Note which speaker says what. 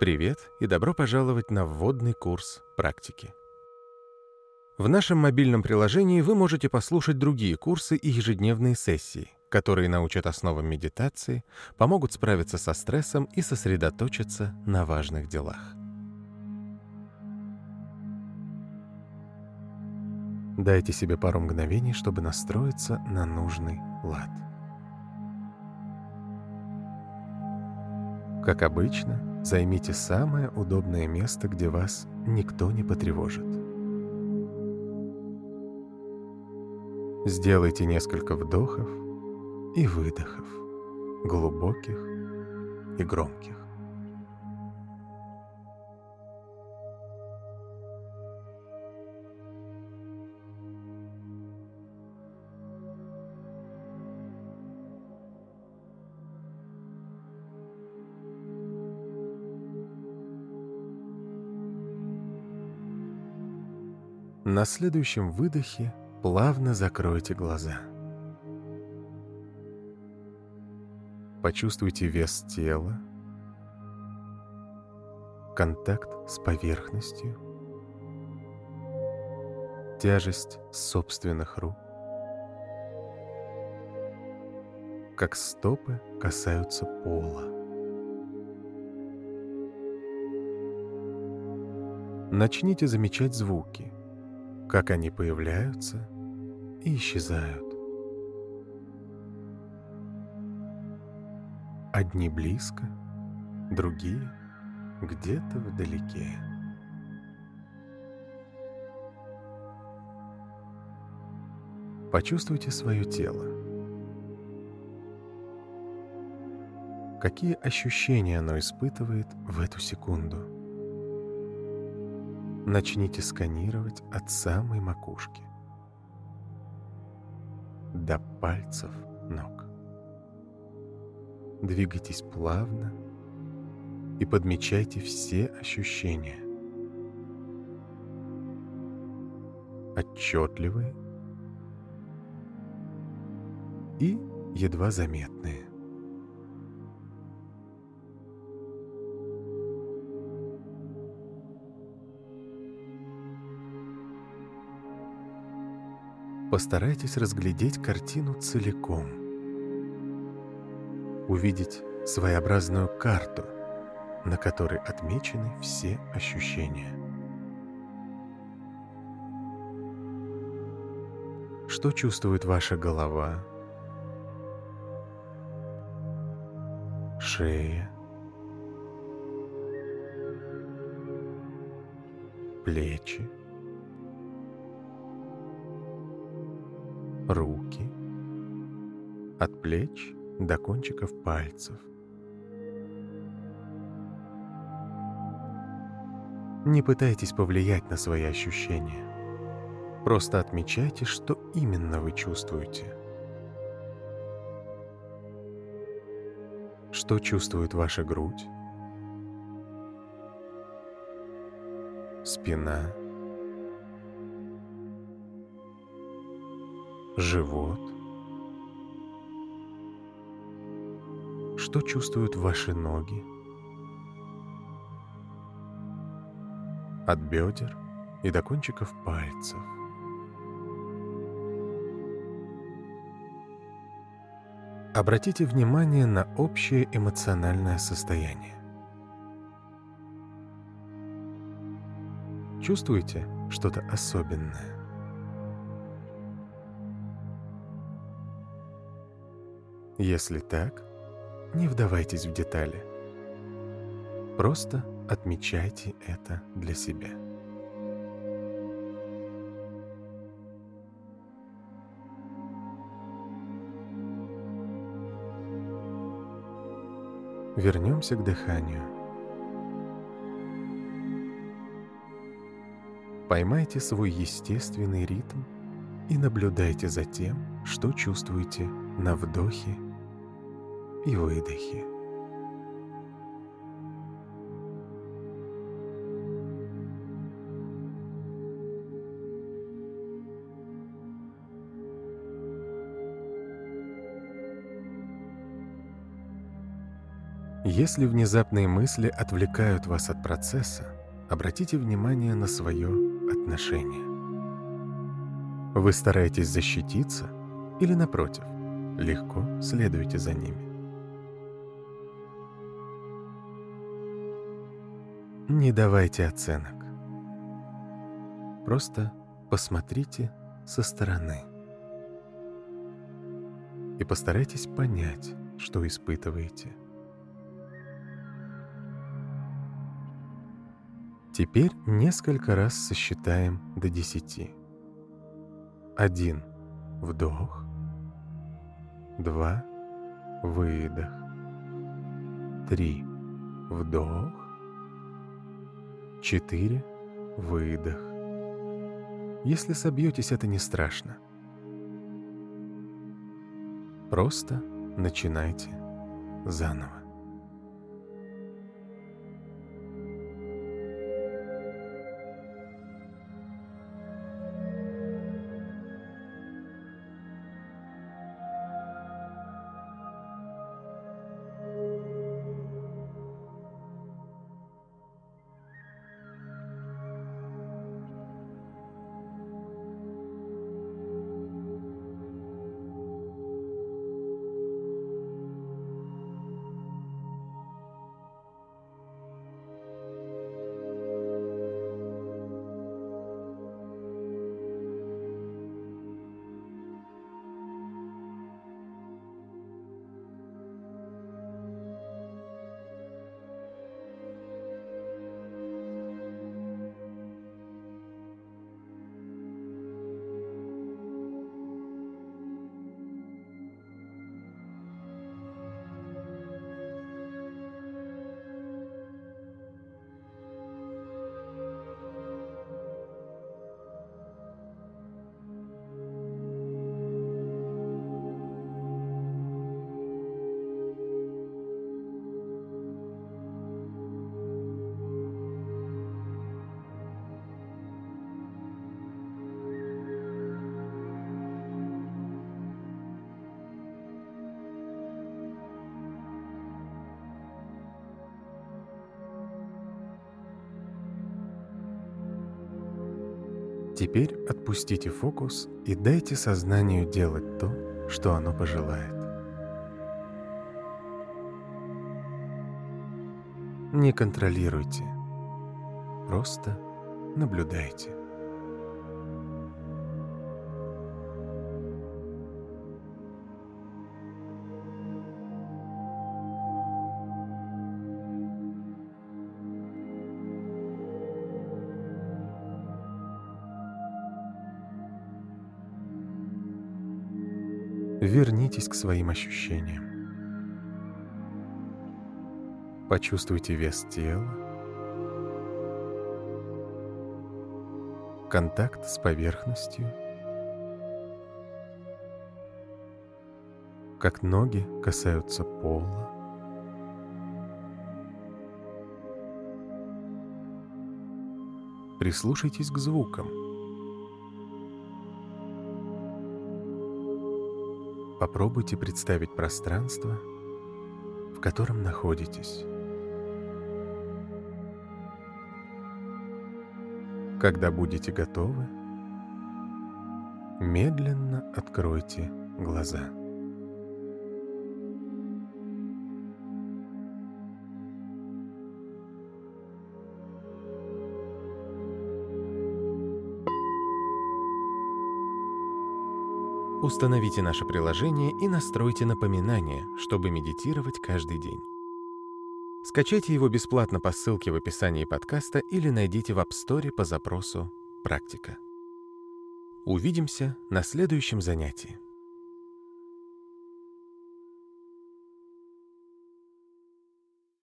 Speaker 1: Привет и добро пожаловать на вводный курс практики. В нашем мобильном приложении вы можете послушать другие курсы и ежедневные сессии, которые научат основам медитации, помогут справиться со стрессом и сосредоточиться на важных делах. Дайте себе пару мгновений, чтобы настроиться на нужный лад. Как обычно, Займите самое удобное место, где вас никто не потревожит. Сделайте несколько вдохов и выдохов, глубоких и громких. На следующем выдохе плавно закройте глаза. Почувствуйте вес тела, контакт с поверхностью, тяжесть собственных рук, как стопы касаются пола. Начните замечать звуки – как они появляются и исчезают. Одни близко, другие где-то вдалеке. Почувствуйте свое тело. Какие ощущения оно испытывает в эту секунду? Начните сканировать от самой макушки до пальцев ног. Двигайтесь плавно и подмечайте все ощущения. Отчетливые и едва заметные. Постарайтесь разглядеть картину целиком. Увидеть своеобразную карту, на которой отмечены все ощущения. Что чувствует ваша голова, шея, плечи, руки, от плеч до кончиков пальцев. Не пытайтесь повлиять на свои ощущения. Просто отмечайте, что именно вы чувствуете. Что чувствует ваша грудь? Спина? Живот. Что чувствуют ваши ноги? От бедер и до кончиков пальцев. Обратите внимание на общее эмоциональное состояние. Чувствуете что-то особенное? Если так, не вдавайтесь в детали. Просто отмечайте это для себя. Вернемся к дыханию. Поймайте свой естественный ритм и наблюдайте за тем, что чувствуете на вдохе и выдохе. Если внезапные мысли отвлекают вас от процесса, обратите внимание на свое отношение. Вы стараетесь защититься или, напротив, легко следуете за ними. Не давайте оценок. Просто посмотрите со стороны. И постарайтесь понять, что испытываете. Теперь несколько раз сосчитаем до десяти. Один – вдох. Два – выдох. Три – вдох. Четыре – выдох. Если собьетесь, это не страшно. Просто начинайте заново. Теперь отпустите фокус и дайте сознанию делать то, что оно пожелает. Не контролируйте, просто наблюдайте. Вернитесь к своим ощущениям. Почувствуйте вес тела, контакт с поверхностью, как ноги касаются пола. Прислушайтесь к звукам – Попробуйте представить пространство, в котором находитесь. Когда будете готовы, медленно откройте глаза. Установите наше приложение и настройте напоминания, чтобы медитировать каждый день. Скачайте его бесплатно по ссылке в описании подкаста или найдите в App Store по запросу «Практика». Увидимся на следующем занятии.